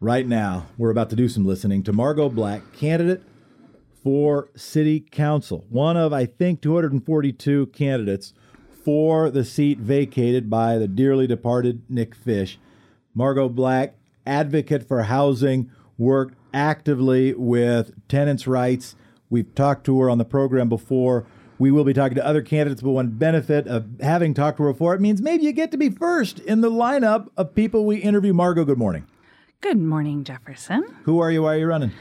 right now, we're about to do some listening to Margot Black, candidate for city council, one of, I think, 242 candidates for the seat vacated by the dearly departed Nick Fish. Margot Black, advocate for housing, worked actively with tenants' rights. We've talked to her on the program before. We will be talking to other candidates, but one benefit of having talked to her before, it means maybe you get to be first in the lineup of people we interview. Margot, good morning. Good morning, Jefferson. Who are you? Why are you running?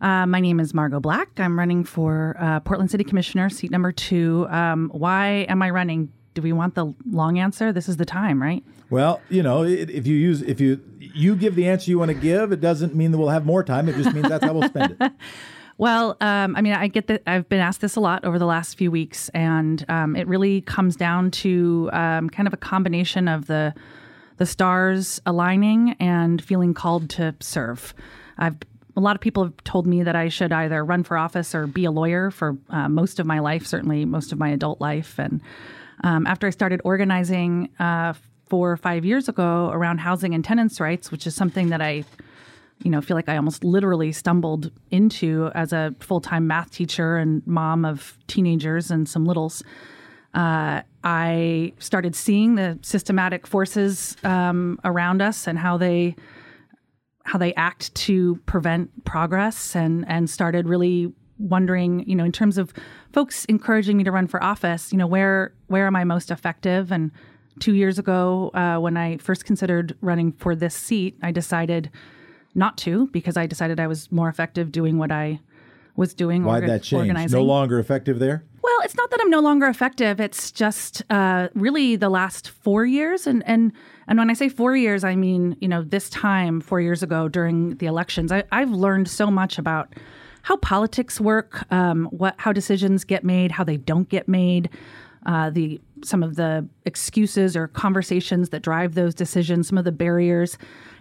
Uh, my name is Margot Black. I'm running for uh, Portland City Commissioner, seat number two. Um, why am I running? Do we want the long answer? This is the time, right? Well, you know, if you use if you you give the answer you want to give, it doesn't mean that we'll have more time. It just means that's how we'll spend it. Well, um, I mean, I get that I've been asked this a lot over the last few weeks, and um, it really comes down to um, kind of a combination of the the stars aligning and feeling called to serve. I've a lot of people have told me that I should either run for office or be a lawyer for uh, most of my life, certainly most of my adult life. And um, after I started organizing uh, four or five years ago around housing and tenants' rights, which is something that I you know, feel like I almost literally stumbled into as a full time math teacher and mom of teenagers and some littles. Uh, I started seeing the systematic forces um, around us and how they how they act to prevent progress, and and started really wondering, you know, in terms of folks encouraging me to run for office, you know, where where am I most effective? And two years ago, uh, when I first considered running for this seat, I decided not to because I decided I was more effective doing what I was doing. Why orga- that change? Organizing. No longer effective there? It's not that I'm no longer effective. It's just uh, really the last four years, and and and when I say four years, I mean you know this time four years ago during the elections. I, I've learned so much about how politics work, um, what how decisions get made, how they don't get made, uh, the some of the excuses or conversations that drive those decisions, some of the barriers.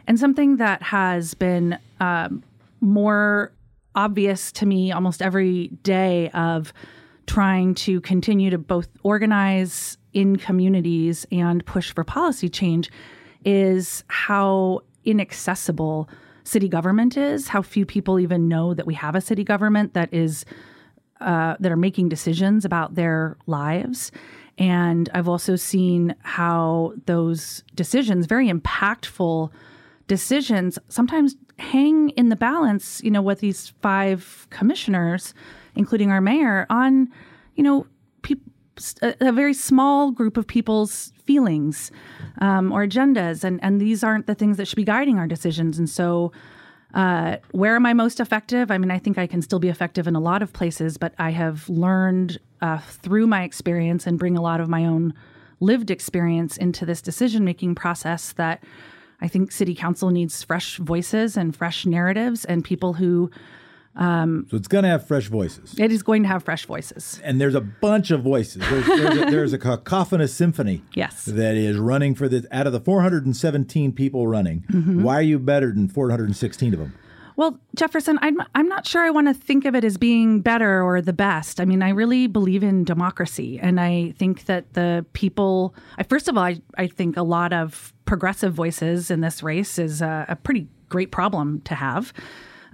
And something that has been um, more obvious to me almost every day of trying to continue to both organize in communities and push for policy change is how inaccessible city government is, how few people even know that we have a city government that is uh, that are making decisions about their lives. And I've also seen how those decisions, very impactful decisions sometimes hang in the balance, you know, with these five commissioners, including our mayor, on, you know, a, a, very small group of people's feelings um, or agendas, and and these aren't the things that should be guiding our decisions. And so, uh, where am I most effective? I mean, I think I can still be effective in a lot of places, but I have learned uh, through my experience and bring a lot of my own lived experience into this decision making process that I think city council needs fresh voices and fresh narratives and people who. Um, so it's going to have fresh voices. It is going to have fresh voices. And there's a bunch of voices. There's, there's, a, there's a cacophonous symphony. Yes. That is running for this. Out of the 417 people running, mm-hmm. why are you better than 416 of them? Well, Jefferson, I'm I'm not sure I want to think of it as being better or the best. I mean, I really believe in democracy, and I think that the people. I, first of all, I, I think a lot of progressive voices in this race is a, a pretty great problem to have.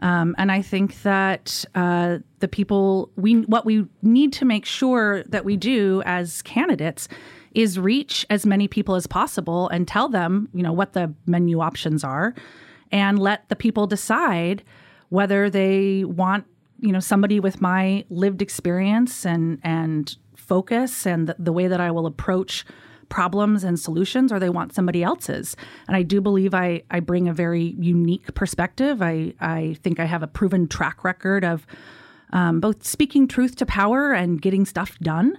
Um, and I think that uh, the people we what we need to make sure that we do as candidates is reach as many people as possible and tell them, you know, what the menu options are and let the people decide whether they want you know somebody with my lived experience and and focus and the, the way that I will approach problems and solutions or they want somebody else's. And I do believe I, I bring a very unique perspective. I, I think I have a proven track record of um, both speaking truth to power and getting stuff done.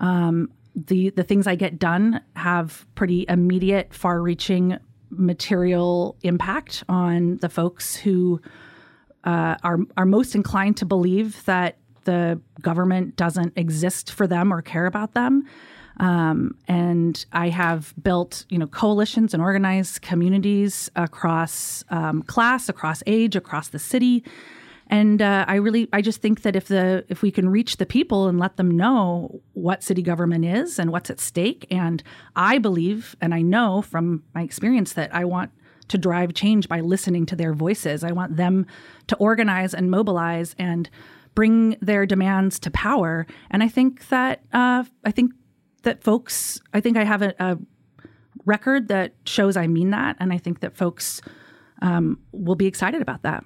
Um, the, the things I get done have pretty immediate, far reaching material impact on the folks who uh, are are most inclined to believe that the government doesn't exist for them or care about them. Um, and I have built, you know, coalitions and organized communities across um, class, across age, across the city. And uh, I really, I just think that if the if we can reach the people and let them know what city government is and what's at stake, and I believe and I know from my experience that I want to drive change by listening to their voices. I want them to organize and mobilize and bring their demands to power. And I think that uh, I think that folks, I think I have a, a, record that shows I mean that, and I think that folks um, will be excited about that.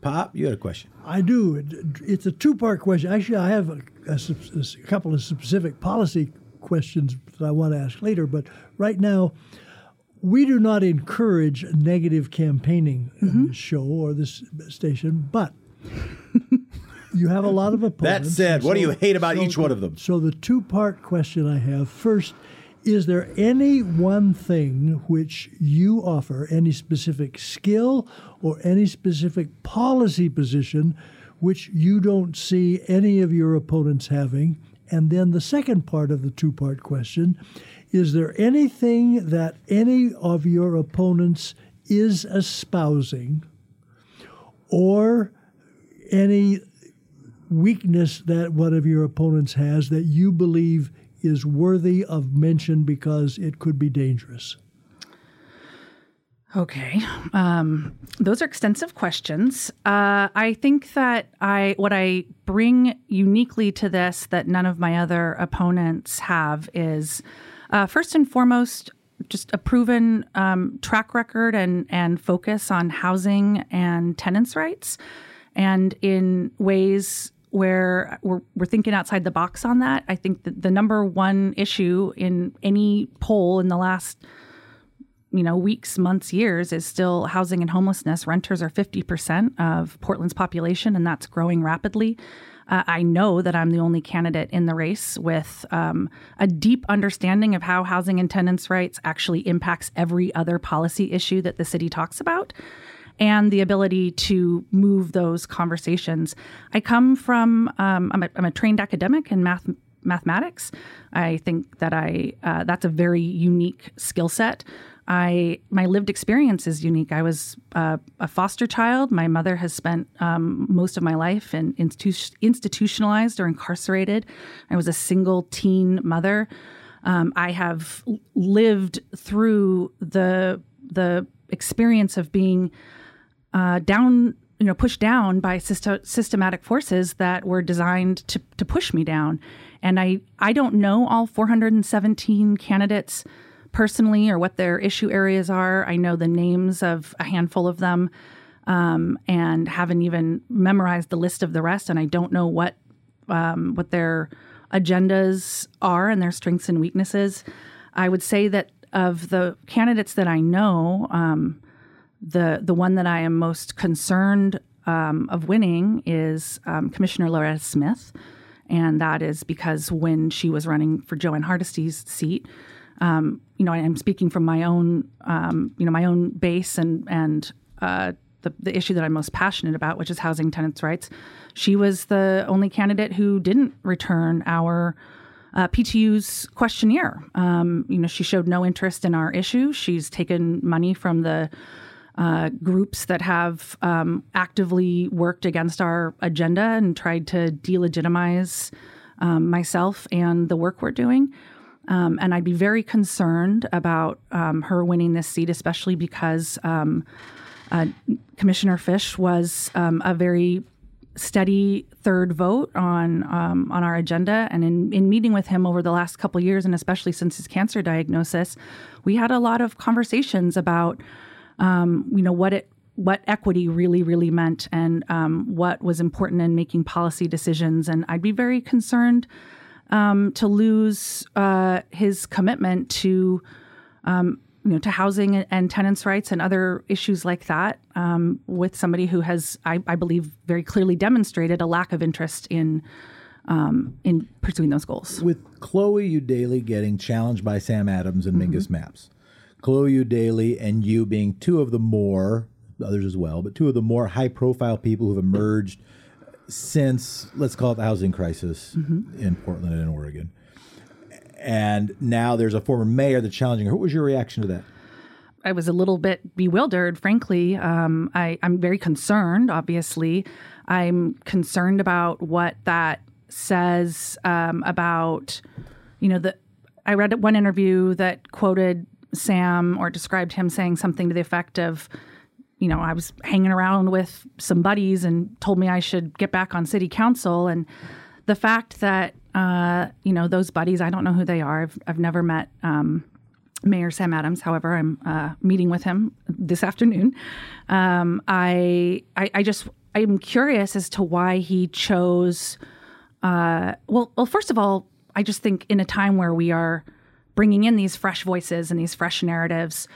Pop, you had a question. I do. It's a two-part question. Actually, I have a, a, a couple of specific policy questions that I want to ask later. But right now, we do not encourage negative campaigning mm-hmm. in this show or this station, but you have a lot of opponents. That said, so, what do you hate about so, each one of them? So the two-part question I have first is there any one thing which you offer, any specific skill or any specific policy position, which you don't see any of your opponents having? And then the second part of the two part question is there anything that any of your opponents is espousing or any weakness that one of your opponents has that you believe is worthy of mention because it could be dangerous? Okay, um, those are extensive questions. Uh, I think that I what I bring uniquely to this that none of my other opponents have is uh, first and foremost just a proven um, track record and and focus on housing and tenants' rights, and in ways where we're, we're thinking outside the box on that. I think that the number one issue in any poll in the last you know weeks, months, years is still housing and homelessness. Renters are 50% of Portland's population, and that's growing rapidly. Uh, I know that I'm the only candidate in the race with um, a deep understanding of how housing and tenants' rights actually impacts every other policy issue that the city talks about and the ability to move those conversations. I come from, um, I'm, a, I'm, a trained academic in math, mathematics. I think that I uh, that's a very unique skill set. I my lived experience is unique. I was uh, a foster child. My mother has spent um, most of my life in, institu- institutionalized or incarcerated. I was a single teen mother. Um, I have lived through the the experience of being uh, down, you know, pushed down by syst- systematic forces that were designed to, to push me down. And I, I don't know all 417 candidates personally or what their issue areas are. I know the names of a handful of them um, and haven't even memorized the list of the rest. And I don't know what um, what their agendas are and their strengths and weaknesses. I would say that of the candidates that I know, um, the the one that I am most concerned um, of winning is um, Commissioner Loretta Smith, and that is because when she was running for Jo Ann Hardesty's seat, um, you know, I'm speaking from my own, um, you know, my own base and and uh, the the issue that I'm most passionate about, which is housing tenants' rights. She was the only candidate who didn't return our. Uh, PTU's questionnaire. Um, you know, she showed no interest in our issue. She's taken money from the uh, groups that have um, actively worked against our agenda and tried to delegitimize um, myself and the work we're doing. Um, and I'd be very concerned about um, her winning this seat, especially because um, uh, Commissioner Fish was um, a very steady third vote on um, on our agenda. And in, in meeting with him over the last couple years, and especially since his cancer diagnosis, we had a lot of conversations about um, you know what it what equity really really meant and um, what was important in making policy decisions and i'd be very concerned um, to lose uh, his commitment to um, you know to housing and tenants rights and other issues like that um, with somebody who has I, I, believe very clearly demonstrated a lack of interest in um, in pursuing those goals with chloe eudaly getting challenged by sam adams and mm-hmm. mingus mapps Chloe Eudaly and you being two of the more, others as well, but two of the more high profile people who've emerged since, let's call it the housing crisis mm-hmm. in Portland and Oregon. And now there's a former mayor that's challenging her. What was your reaction to that? I was a little bit bewildered, frankly. Um, I, I'm very concerned, obviously. I'm concerned about what that says um, about, you know, the. I read one interview that quoted Sam or described him saying something to the effect of, you know, I was hanging around with some buddies and told me I should get back on city council. And the fact that, uh, you know, those buddies, I don't know who they are. I've, I've never met um, Mayor Sam Adams. However, I'm uh, meeting with him this afternoon. Um, I, I, I just, I'm curious as to why he chose. Uh, well, well, first of all, I just think in a time where we are bringing in these fresh voices and these fresh narratives,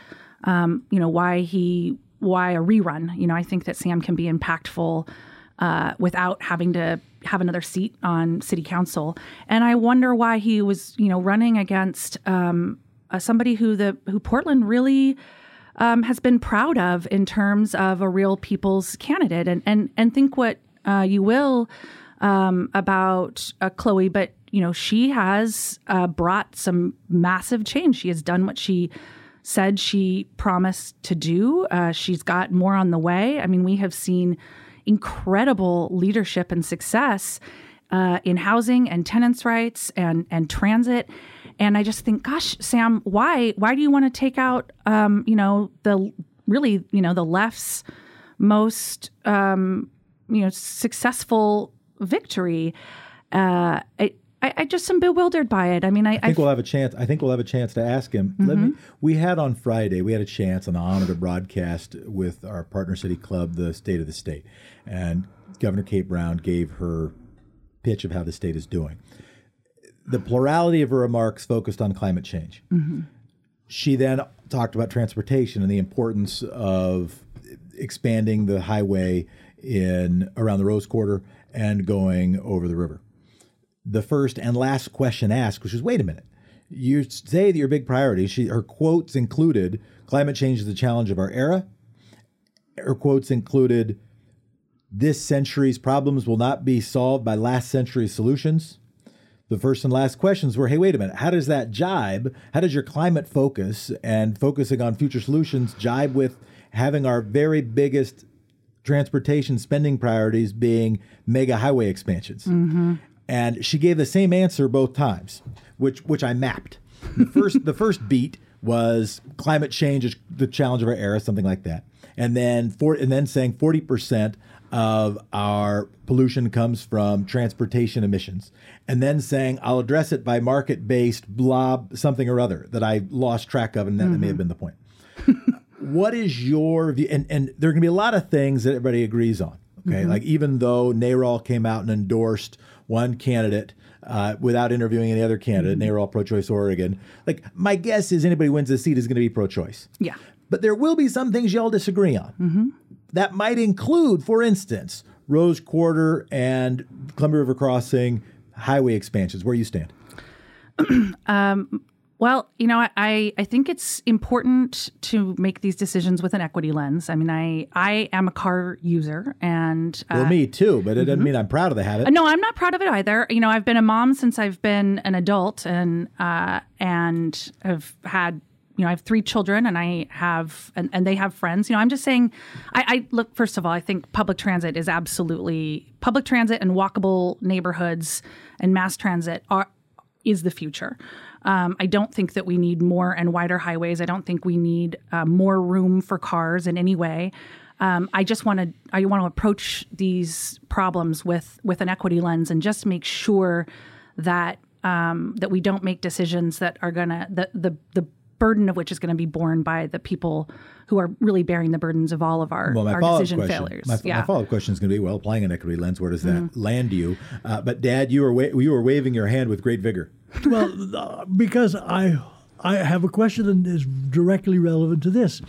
um, you know, why he, why a rerun? You know, I think that Sam can be impactful uh, without having to have another seat on city council. And I wonder why he was, you know, running against um, uh, somebody who the who Portland really um, has been proud of in terms of a real people's candidate. And and and think what uh, you will um, about uh, Chloe, but you know she has uh, brought some massive change. She has done what she said she promised to do. Uh, she's got more on the way. I mean, we have seen incredible leadership and success uh, in housing and tenants' rights and and transit. And I just think, gosh, Sam, why why do you want to take out um, you know the really you know the left's most um, you know successful victory? Uh, I, I, I just am bewildered by it. I mean, I, I think we'll have a chance. I think we'll have a chance to ask him. Mm-hmm. Let me. We had on Friday. We had a chance, an honor to broadcast with our partner city club, the State of the State, and Governor Kate Brown gave her pitch of how the state is doing. The plurality of her remarks focused on climate change. Mm-hmm. She then talked about transportation and the importance of expanding the highway in around the Rose Quarter and going over the river the first and last question asked, which was, wait a minute. You say that your big priority, she, her quotes included climate change is the challenge of our era. Her quotes included this century's problems will not be solved by last century's solutions. The first and last questions were, hey, wait a minute, how does that jibe? How does your climate focus and focusing on future solutions jibe with having our very biggest transportation spending priorities being mega highway expansions? Mm-hmm. And she gave the same answer both times, which which I mapped. The first the first beat was climate change is the challenge of our era, something like that. And then for and then saying forty percent of our pollution comes from transportation emissions. And then saying I'll address it by market based blob something or other that I lost track of, and that mm-hmm. may have been the point. what is your view? And and there are gonna be a lot of things that everybody agrees on. Okay. Mm-hmm. Like even though NARAL came out and endorsed one candidate uh, without interviewing any other candidate, mm-hmm. and they were all pro-choice Oregon. Like my guess is anybody wins the seat is going to be pro-choice. Yeah. But there will be some things y'all disagree on. Mm-hmm. That might include, for instance, Rose Quarter and Columbia River Crossing highway expansions. Where you stand? um, well, you know, I, I think it's important to make these decisions with an equity lens. I mean, I I am a car user, and uh, well, me too. But it doesn't mm-hmm. mean I'm proud of the habit. No, I'm not proud of it either. You know, I've been a mom since I've been an adult, and uh, and have had you know, I have three children and I have, and, and they have friends. You know, I'm just saying, I, I, look, first of all, I think public transit is absolutely, public transit and walkable neighborhoods and mass transit are, is the future. Um, I don't think that we need more and wider highways. I don't think we need uh, more room for cars in any way. Um, I just want to I want to approach these problems with with an equity lens and just make sure that um, that we don't make decisions that are gonna the the the burden of which is going to be borne by the people who are really bearing the burdens of all of our, well, our decision question, failures. My, yeah. my follow-up question is going to be, well, applying an equity lens, where does that mm-hmm. land you? Uh, but Dad, you were wa- you were waving your hand with great vigor. well, uh, because I I have a question that is directly relevant to this.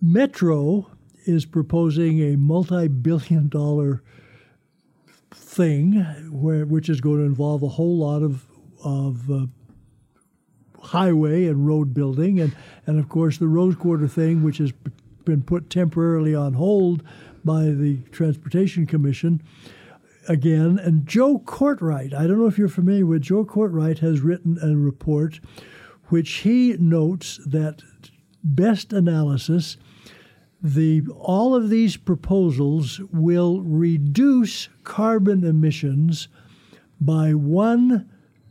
Metro is proposing a multi-billion-dollar thing, where which is going to involve a whole lot of of uh, highway and road building, and and of course the Rose Quarter thing, which has been put temporarily on hold by the Transportation Commission again. And Joe Cortright, I don't know if you're familiar with Joe Cortright, has written a report which he notes that best analysis, the all of these proposals will reduce carbon emissions by one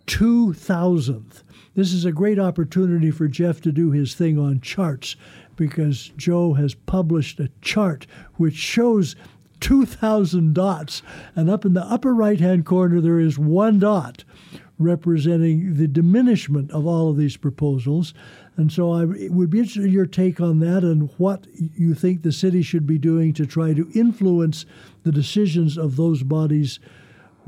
two thousandth. This is a great opportunity for Jeff to do his thing on charts because Joe has published a chart which shows 2,000 dots. And up in the upper right hand corner, there is one dot representing the diminishment of all of these proposals. And so I would be interested in your take on that and what you think the city should be doing to try to influence the decisions of those bodies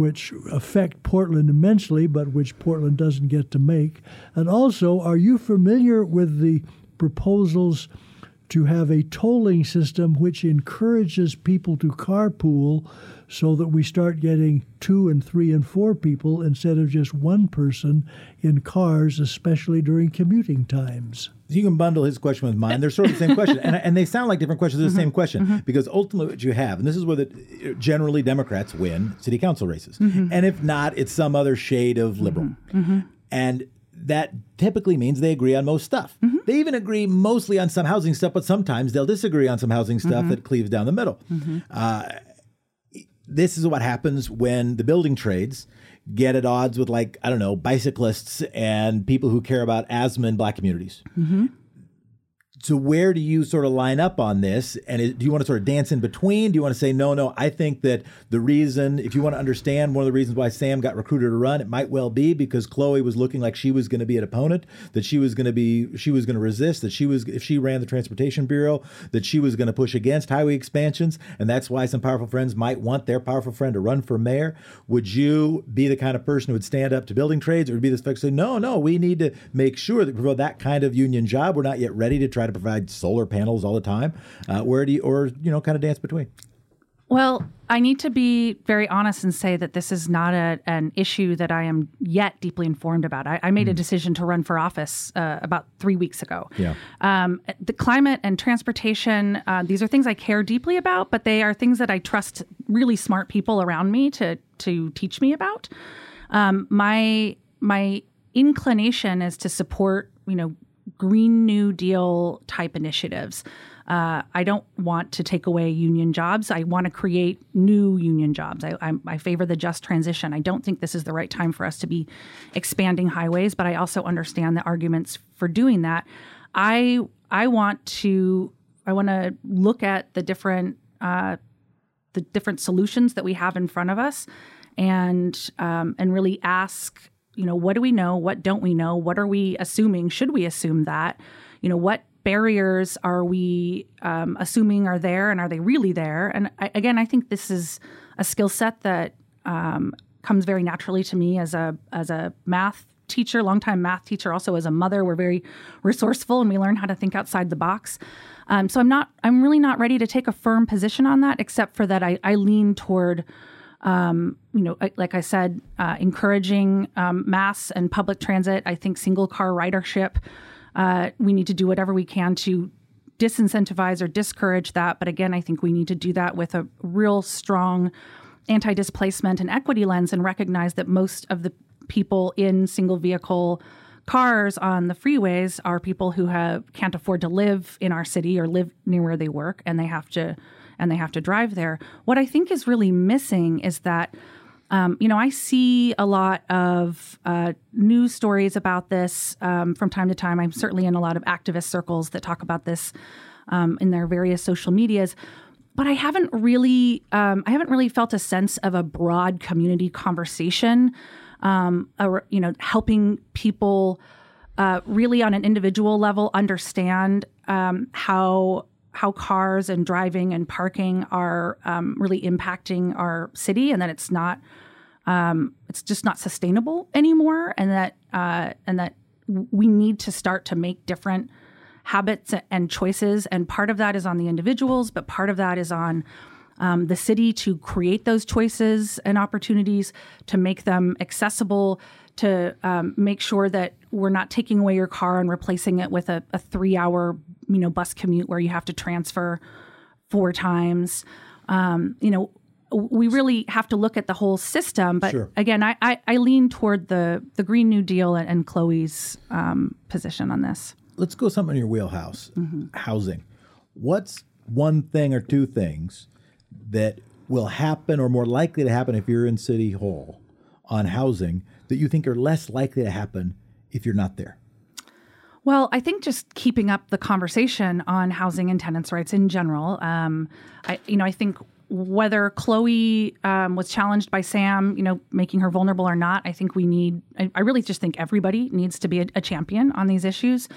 which affect Portland immensely, but which Portland doesn't get to make. And also, are you familiar with the proposals to have a tolling system which encourages people to carpool so that we start getting two and three and four people instead of just one person in cars, especially during commuting times. You can bundle his question with mine. They're sort of the same question, and, and they sound like different questions. They're the mm-hmm. same question. Mm-hmm. Because ultimately, what you have, and this is where the, generally Democrats win city council races, mm-hmm. and if not, it's some other shade of liberal, and that typically means they agree on most stuff. They even agree mostly on some housing stuff, but sometimes they'll disagree on some housing stuff that cleaves down the middle. Uh, this is what happens when the building trades get at odds with like i don't know bicyclists and people who care about asthma in black communities mm-hmm. So where do you sort of line up on this? And it, do you want to sort of dance in between? Do you want to say no no i think that the reason if you want to understand one of the reasons why sam got recruited to run it might well be because chloe was looking like she was going to be an opponent that she was going to be she was going to resist that she was if she ran the transportation bureau that she was going to push against highway expansions. And that's why some powerful friends might want their powerful friend to run for mayor. Would you be the kind of person who would stand up to building trades or would be this folks say no no we need to make sure that we for that kind of union job. We're not yet ready to try to provide solar panels all the time. Uh, where do you, or you know, kind of dance between? Well, I need to be very honest and say that this is not a, an issue that I am yet deeply informed about. I, I made a decision to run for office uh, about three weeks ago. Yeah. Um, the climate and transportation, uh, these are things I care deeply about, but they are things that I trust really smart people around me to to teach me about. Um, my my inclination is to support, you know, Green New Deal type initiatives. Uh, I don't want to take away union jobs. I want to create new union jobs. I, I, I, favor the just transition. I don't think this is the right time for us to be expanding highways, but I also understand the arguments for doing that. I I want to I want to look at the different uh, the different solutions that we have in front of us, and um, and really ask you know what do we know? What don't we know? What are we assuming? Should we assume that? You know what barriers are we um, assuming are there and are they really there? And I, again i think this is a skill set that um, comes very naturally to me as a as a math teacher longtime math teacher also as a mother we're very resourceful and we learn how to think outside the box. Um, so i'm not i'm really not ready to take a firm position on that except for that i, I lean toward um, you know, like I said, uh, encouraging um, mass and public transit. I think single car ridership. Uh, we need to do whatever we can to disincentivize or discourage that. But again, I think we need to do that with a real strong anti displacement and equity lens and recognize that most of the people in single vehicle cars on the freeways are people who have can't afford to live in our city or live near where they work and they have to and they have to drive there. What I think is really missing is that. Um, you know, I see a lot of uh, news stories about this um, from time to time. I'm certainly in a lot of activist circles that talk about this um, in their various social medias but I haven't really um, I haven't really felt a sense of a broad community conversation, um, you know, helping people uh, really on an individual level understand um, how how cars and driving and parking are um, really impacting our city, and that it's not um, it's just not sustainable anymore, and that uh, and that we need to start to make different habits and choices. And part of that is on the individuals, but part of that is on um, the city to create those choices and opportunities to make them accessible to um, make sure that we're not taking away your car and replacing it with a, a three hour you know bus commute where you have to transfer four times um, you know we really have to look at the whole system but Sure. again I, I, I lean toward the the green new deal and, and chloe's um, position on this Let's go something in your wheelhouse. Housing. What's one thing or two things that will happen or more likely to happen if you're in City Hall on housing that you think are less likely to happen if you're not there? Well, I think just keeping up the conversation on housing and tenants' rights in general. Um, I, you know, I think whether Chloe um, was challenged by Sam, you know, making her vulnerable or not, I think we need. I, I really just think everybody needs to be a, a champion on these issues.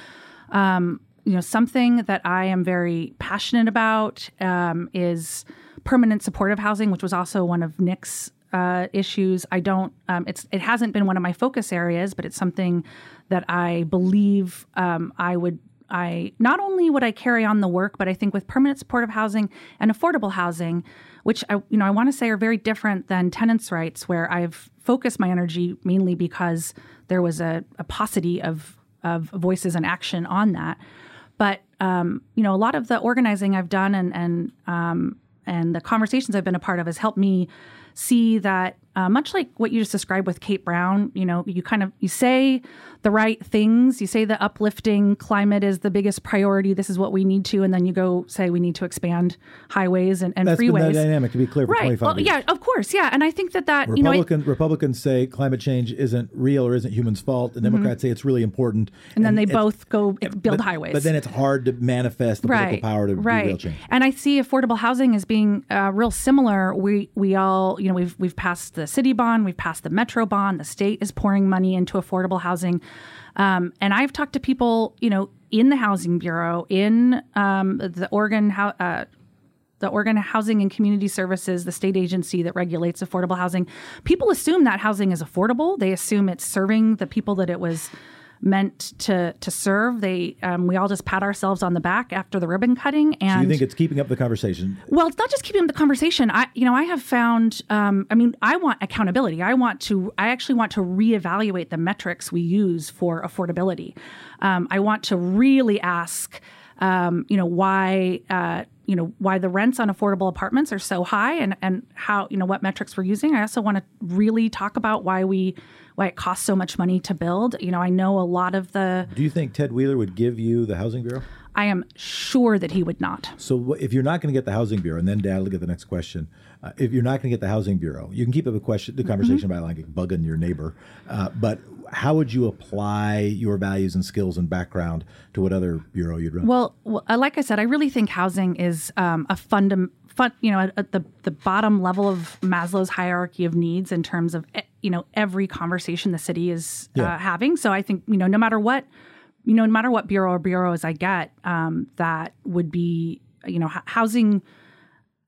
Um, you know, something that I am very passionate about um, is permanent supportive housing, which was also one of Nick's uh, issues. I don't. Um, it's it hasn't been one of my focus areas, but it's something that I believe um, I would. I not only would I carry on the work, but I think with permanent supportive housing and affordable housing, which I you know I want to say are very different than tenants' rights, where I've focused my energy mainly because there was a, a paucity of of voices and action on that. But um, you know, a lot of the organizing I've done and and um, and the conversations I've been a part of has helped me see that uh, much like what you just described with Kate Brown, you know, you kind of you say the right things, you say the uplifting climate is the biggest priority. This is what we need to, and then you go say we need to expand highways and, and That's freeways. been dynamic to be clear for right. 25 Well, years. yeah, of course, yeah, and I think that that you know, I- Republicans say climate change isn't real or isn't humans' fault, and Democrats say it's really important. Mm-hmm. and then they both go build but, highways. But then it's hard to manifest the political power to right. do real change. And I see affordable housing as being uh, real similar. We we all you know we've we've passed the city bond, we've passed the metro bond. The state is pouring money into affordable housing, um, and I've talked to people you know in the housing bureau, in um, the Oregon uh, the Oregon Housing and Community Services, the state agency that regulates affordable housing, people assume that housing is affordable. They assume it's serving the people that it was meant to to serve. They um, we all just pat ourselves on the back after the ribbon cutting. So And you think it's keeping up the conversation? well, it's not just keeping up the conversation. I, you know, I have found. Um, I mean, I want accountability. I want to. I actually want to reevaluate the metrics we use for affordability. Um, I want to really ask. Um, you know why. Uh, you know why the rents on affordable apartments are so high, and and how you know what metrics we're using. I also want to really talk about why we why it costs so much money to build. You know, I know a lot of the. Do you think Ted Wheeler would give you the housing bureau? I am sure that he would not. So if you're not going to get the housing bureau, and then Dad, look at the next question. Uh, if you're not going to get the housing bureau, you can keep up a question, the conversation Mm-hmm. about like bugging your neighbor. Uh, but how would you apply your values and skills and background to what other bureau you'd run? Well, well, uh, like I said, I really think housing is um, a fundam, fun, you know, at, the the bottom level of Maslow's hierarchy of needs in terms of eh, you know every conversation the city is Yeah. uh, having. So I think you know no matter what, you know, no matter what bureau or bureaus I get, um, that would be you know h-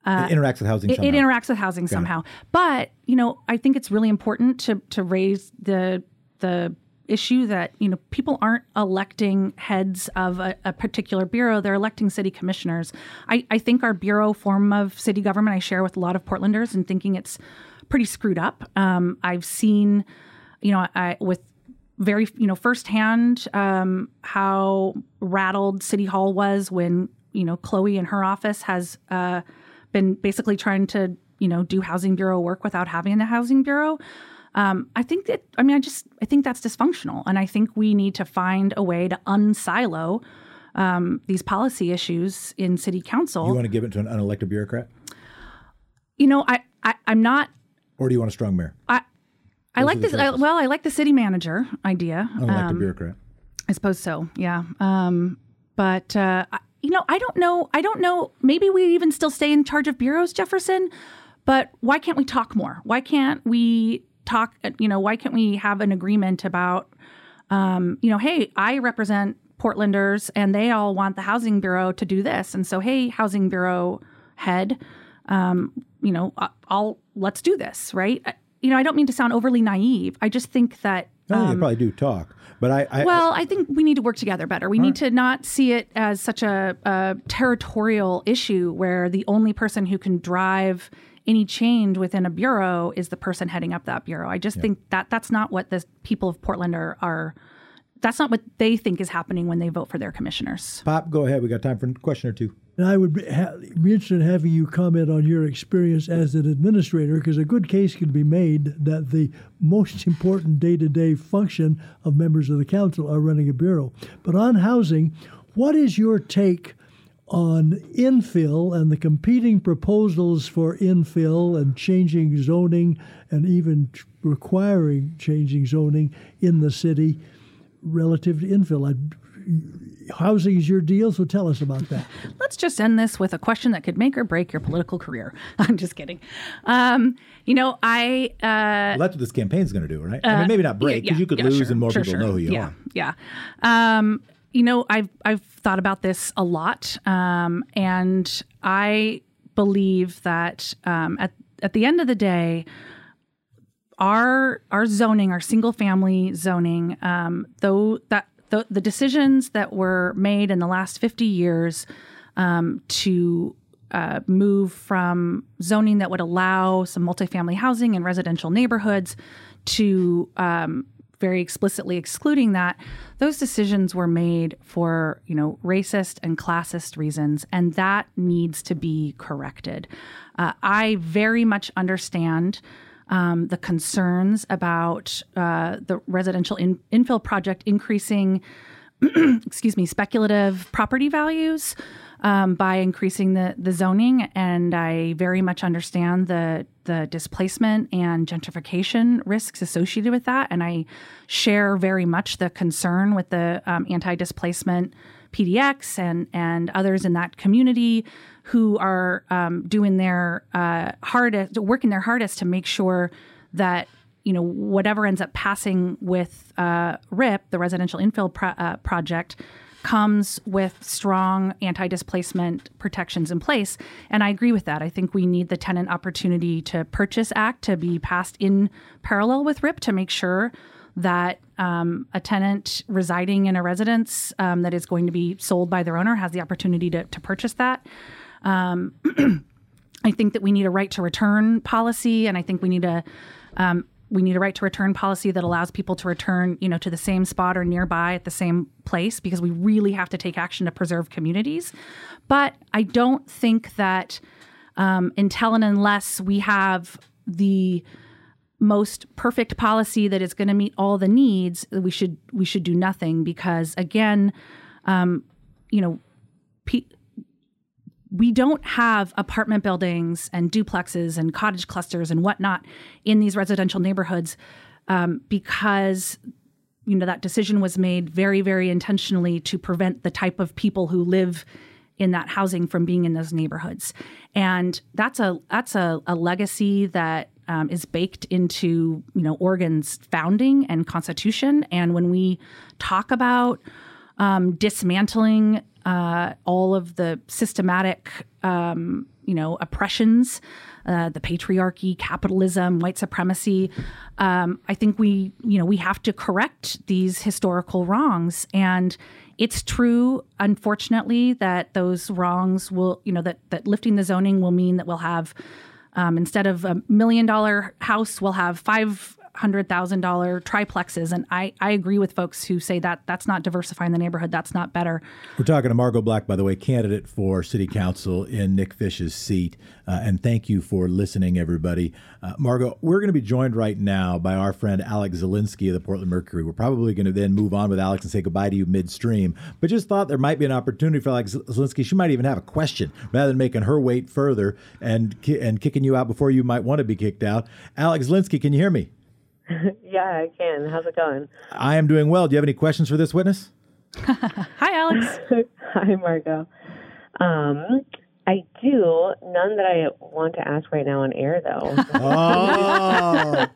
housing. it interacts with housing. uh, It, somehow. it interacts with housing somehow. But you know, I think it's really important to to raise the the issue that you know people aren't electing heads of a, a particular bureau; they're electing city commissioners. I, I think our bureau form of city government I share with a lot of Portlanders and thinking it's pretty screwed up. Um, I've seen, you know, I with very you know firsthand um, how rattled City Hall was when you know Chloe in her office has uh, been basically trying to you know do housing bureau work without having the housing bureau. Um, I think that I mean I just I think that's dysfunctional, and I think we need to find a way to unsilo um, these policy issues in city council. you want to give it to an unelected bureaucrat, you know I, I I'm not or do you want a strong mayor, I. I like this. I, well, I like the city manager idea. unelected Um, bureaucrat? I suppose so. Yeah. Um, but uh, I- you know, I don't know. I don't know. Maybe we even still stay in charge of bureaus, Jefferson. But why can't we talk more? Why can't we talk? uh, You know, why can't we have an agreement about? Um, you know, hey, I represent Portlanders, and they all want the housing bureau to do this, and so hey, housing bureau head, um, you know, I- I'll let's do this, right? You know, I don't mean to sound overly naive. I just think that I think they probably do talk, but I, I well, I think we need to work together better. We need to not see it as such a, a territorial issue where the only person who can drive any change within a bureau is the person heading up that bureau. I just think that that's not what the people of Portland are, are. That's not what they think is happening when they vote for their commissioners. Pop, go ahead. We got time for a question or two. And I would be, interested in having you comment on your experience as an administrator, because a good case can be made that the most important day to day function of members of the council are running a bureau. But on housing, what is your take on infill and the competing proposals for infill and changing zoning and even requiring changing zoning in the city? relative to infill. I, housing is your deal, so tell us about that. Let's just end this with a question that could make or break your political career. I'm just kidding. Um, you know, I. Uh, well, that's what this campaign is going to do, right? I mean, maybe not break because yeah, you could yeah, lose sure, and more sure, people sure. know who you yeah, are. Yeah. Um, you know, I've I've thought about this a lot, um, and I believe that um, at at the end of the day, our our zoning, our single family zoning, um, though that the, the decisions that were made in the last fifty years um, to uh, move from zoning that would allow some multifamily housing in residential neighborhoods to um, very explicitly excluding that those decisions were made for you know racist and classist reasons and that needs to be corrected. Uh, i very much understand um, the concerns about uh, the residential in- infill project increasing excuse me speculative property values um, by increasing the the zoning, and I very much understand the the displacement and gentrification risks associated with that, and I share very much the concern with the um, anti displacement PDX and and others in that community who are um, doing their uh, hardest, working their hardest to make sure that you know whatever ends up passing with uh, RIP, the residential infill pro- uh, project, comes with strong anti-displacement protections in place. And i agree with that. I think we need the tenant opportunity to purchase act to be passed in parallel with rip to make sure that um, a tenant residing in a residence um, that is going to be sold by their owner has the opportunity to, to purchase that um, i think that we need a right to return policy and i think we need a um, we need a right to return policy that allows people to return, you know, to the same spot or nearby at the same place because we really have to take action to preserve communities. But I don't think that um, until and unless we have the most perfect policy that is going to meet all the needs, we should we should do nothing because again, um, you know, pe- we don't have apartment buildings and duplexes and cottage clusters and whatnot in these residential neighborhoods um, because you know that decision was made very very intentionally to prevent the type of people who live in that housing from being in those neighborhoods. And that's a that's a, a legacy that um, is baked into you know Oregon's founding and constitution and when we talk about um, dismantling uh, all of the systematic, um, you know, oppressions, uh, the patriarchy, capitalism, white supremacy. Um, I think we, you know, we have to correct these historical wrongs. And it's true, unfortunately, that those wrongs will, you know, that that lifting the zoning will mean that we'll have. Um, instead of a million dollar house, we'll have five hundred thousand dollar triplexes, and I I agree with folks who say that that's not diversifying the neighborhood. That's not better. We're talking to Margot Black, by the way, candidate for city council in Nick Fish's seat. Uh, and thank you for listening, everybody. Uh, Margot, we're going to be joined right now by our friend Alex Zielinski of the Portland Mercury. We're probably going to then move on with Alex and say goodbye to you midstream. But just thought there might be an opportunity for Alex Zielinski. She might even have a question rather than making her wait further and and kicking you out before you might want to be kicked out. Alex Zielinski, can you hear me? yeah, I can. How's it going? I am doing well. Do you have any questions for this witness? Hi, Alex. Hi, Margot. Um, I do. None that I want to ask right now on air, though. oh,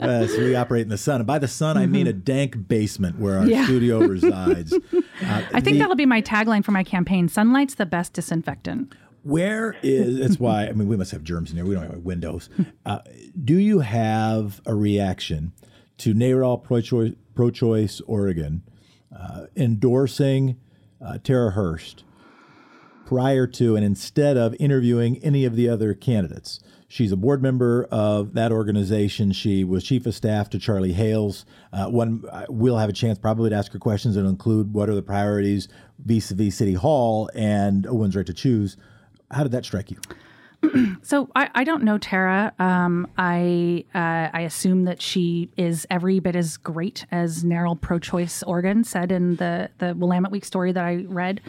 yes, we operate in the sun. And by the sun, I mean a dank basement where our Yeah. studio resides. Uh, I think the- that'll be my tagline for my campaign. Sunlight's the best disinfectant. Where is? That's why. I mean, we must have germs in here. We don't have windows. Uh, do you have a reaction to NARAL pro-choice, pro-choice Oregon uh, endorsing uh, Tera Hurst prior to and instead of interviewing any of the other candidates? She's a board member of that organization. She was chief of staff to Charlie Hales. Uh, one, uh, we'll have a chance probably to ask her questions and include what are the priorities vis-a-vis City Hall and a woman's right to choose. How did that strike you? So I, I don't know Tera. Um, I uh, I assume that she is every bit as great as NARAL pro-choice Oregon said in the the Willamette Week story that I read.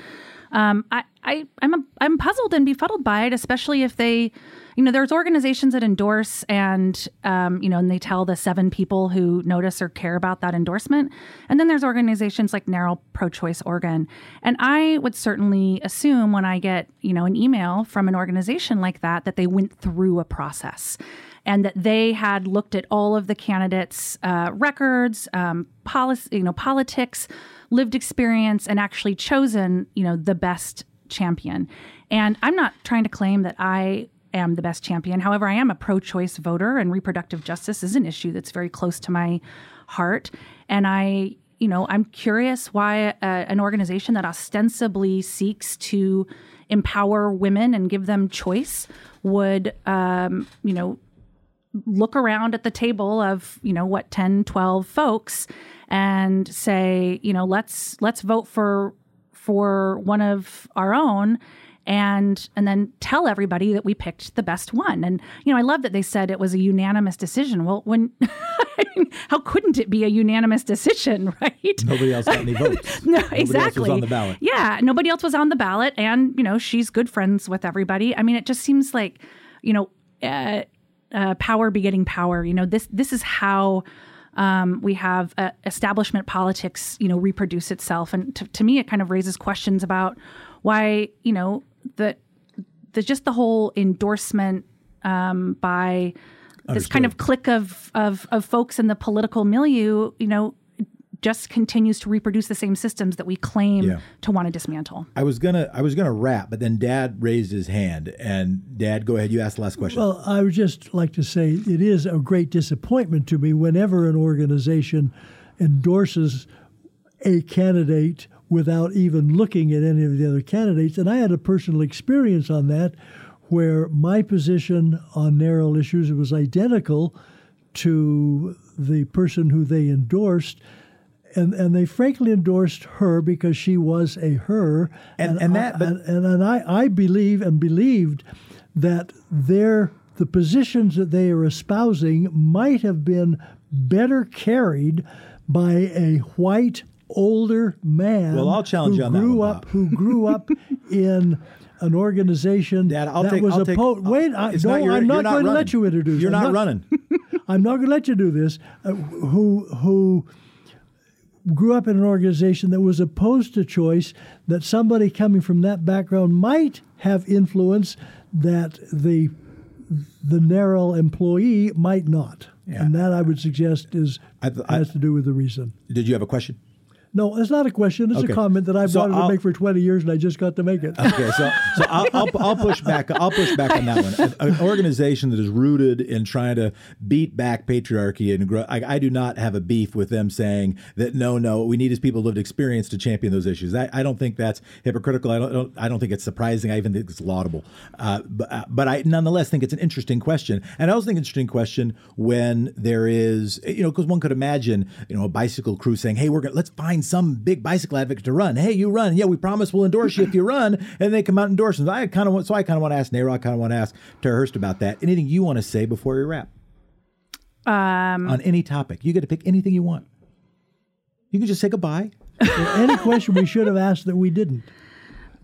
Um, I, I, I'm, a, I'm puzzled and befuddled by it, especially if they, you know, there's organizations that endorse and, um, you know, and they tell the seven people who notice or care about that endorsement. And then there's organizations like NARAL Pro Choice Oregon. And I would certainly assume when I get, you know, an email from an organization like that, that they went through a process and that they had looked at all of the candidates' uh, records, um, policy, you know, politics, lived experience, and actually chosen, you know, the best champion. And I'm not trying to claim that I am the best champion. However, I am a pro-choice voter, and reproductive justice is an issue that's very close to my heart. And I, you know, I'm curious why uh, an organization that ostensibly seeks to empower women and give them choice would, um, you know, look around at the table of you know what 10 12 folks and say you know let's let's vote for for one of our own and and then tell everybody that we picked the best one. And you know i love that they said it was a unanimous decision. Well when how couldn't it be a unanimous decision right? Nobody else got any votes. No nobody exactly else was on the ballot. Yeah nobody else was on the ballot and you know she's good friends with everybody. I mean it just seems like you know uh, uh, power begetting power. You know, this this is how um, we have uh, establishment politics, you know, reproduce itself. And to, to me, it kind of raises questions about why, you know, the the just the whole endorsement um, by this kind of clique of, of of folks in the political milieu, you know, just continues to reproduce the same systems that we claim Yeah. to want to dismantle. I was gonna I was gonna wrap, but then Dad raised his hand, and Dad, go ahead. You asked the last question. Well, I would just like to say it is a great disappointment to me whenever an organization endorses a candidate without even looking at any of the other candidates. And I had a personal experience on that where my position on NARAL issues was identical to the person who they endorsed. And, and they frankly endorsed her because she was a her. And- and I- that- but- and, and, and I, I believe and believed that their the positions that they are espousing might have been better carried by a white older man Well, I'll challenge who you on that grew one, up who grew up in an organization Dad, I'll that take. was I'll opposed. Wait, I, no, not your, I'm you're not, going to let you introduce. You're I'm not, running. I'm not going to let you do this. Uh, who who grew up in an organization that was opposed to choice, that somebody coming from that background might have influence that the the NARAL employee might not. Yeah. And that I would suggest is I has to do with the reason. Did you have a question? No, it's not a question. It's Okay. a comment that I've So wanted I'll- to make for 20 years, and I just got to make it. Okay, so so I'll, I'll, I'll push back. I'll push back on that one. An, an organization that is rooted in trying to beat back patriarchy and grow. I, I do not have a beef with them saying that no, no, what we need is people lived experience to champion those issues. I, I don't think that's hypocritical. I don't, don't I don't think it's surprising. I even think it's laudable. Uh, but uh, but I nonetheless think it's an interesting question, and I also think it's an interesting question when there is you know because one could imagine you know a bicycle crew saying, hey, we're gonna let's find some big bicycle advocate to run. Hey, you run. Yeah, we promise we'll endorse you if you run. And they come out and endorse them. I kind of want, so I kind of want to ask NARAL. I kind of want to ask Tera Hurst about that. Anything you want to say before we wrap? Um, on any topic, you get to pick anything you want. You can just say goodbye. Any question we should have asked that we didn't.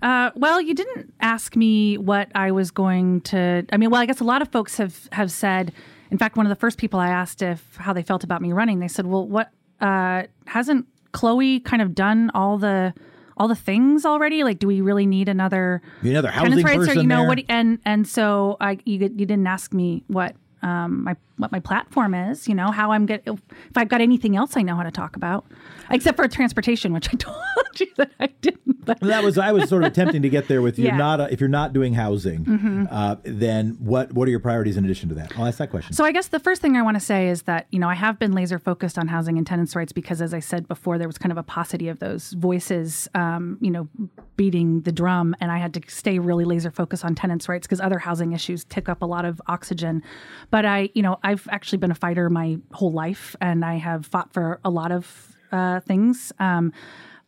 Uh, well, you didn't ask me what I was going to. I mean, well, I guess a lot of folks have have said. In fact, one of the first people I asked if how they felt about me running, they said, "Well, what uh, hasn't Chloe kind of done all the all the things already? Like, do we really need another You another housing rights or you know there? what? And and so I you you didn't ask me what um my what my platform is. You know how I'm get if I've got anything else I know how to talk about, except for transportation, which I told you that I didn't. But that was I was sort of attempting to get there with you. Yeah. Mm-hmm. Not uh if you're not doing housing, uh, then what what are your priorities in addition to that? I'll ask that question. So I guess the first thing I want to say is that you know I have been laser focused on housing and tenants' rights because, as I said before, there was kind of a paucity of those voices, um, you know, beating the drum, and I had to stay really laser focused on tenants' rights because other housing issues take up a lot of oxygen. But I, you know, I've actually been a fighter my whole life, and I have fought for a lot of uh, things. Um,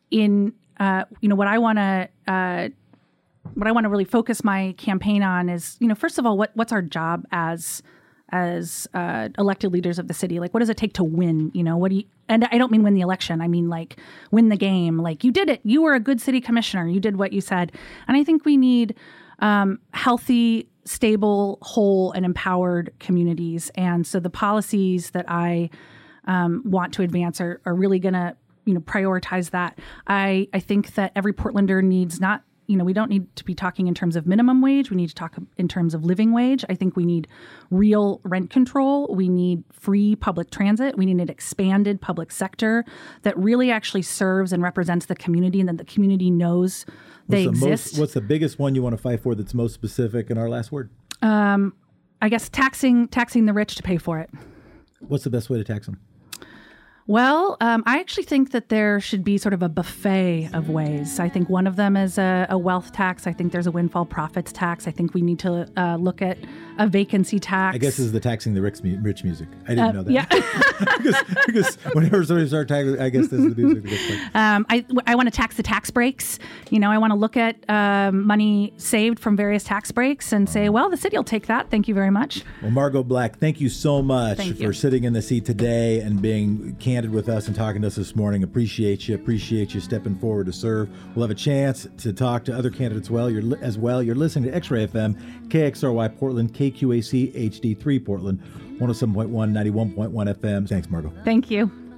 in uh, you know what I want to. Uh, what I want to really focus my campaign on is, you know, first of all, what what's our job as as uh, elected leaders of the city. Like, what does it take to win? You know, what do you? And I don't mean win the election. I mean like win the game. Like you did it. You were a good city commissioner. You did what you said. And I think we need um, healthy, stable, whole, and empowered communities. And so the policies that I um, want to advance are, are really going to you know prioritize that. I I think that every Portlander needs not you know we don't need to be talking in terms of minimum wage. We need to talk in terms of living wage. I think we need real rent control. We need free public transit. We need an expanded public sector that really actually serves and represents the community and that the community knows they what's the exist. Most, what's the biggest one you want to fight for that's most specific in our last word? Um, I guess taxing taxing the rich to pay for it. What's the best way to tax them? Well, um, I actually think that there should be sort of a buffet of ways. I think one of them is a, a wealth tax. I think there's a windfall profits tax. I think we need to uh, look at a vacancy tax. I guess this is the taxing the rich, rich music. I didn't know that. yeah. because, because whenever somebody starts taxing, I guess this is the music. Um, I, I want to tax the tax breaks. You know, I want to look at um, money saved from various tax breaks and say, well, the city will take that. Thank you very much. Well, Margot Black, thank you so much Thank for you. sitting in the seat today and being candid with us and talking to us this morning. Appreciate you. Appreciate you stepping forward to serve. We'll have a chance to talk to other candidates well. You're as well. You're listening to X-Ray FM, KXRY Portland, KQAC HD3 Portland, 107.1, 91.1 FM. Thanks, Margot. Thank you.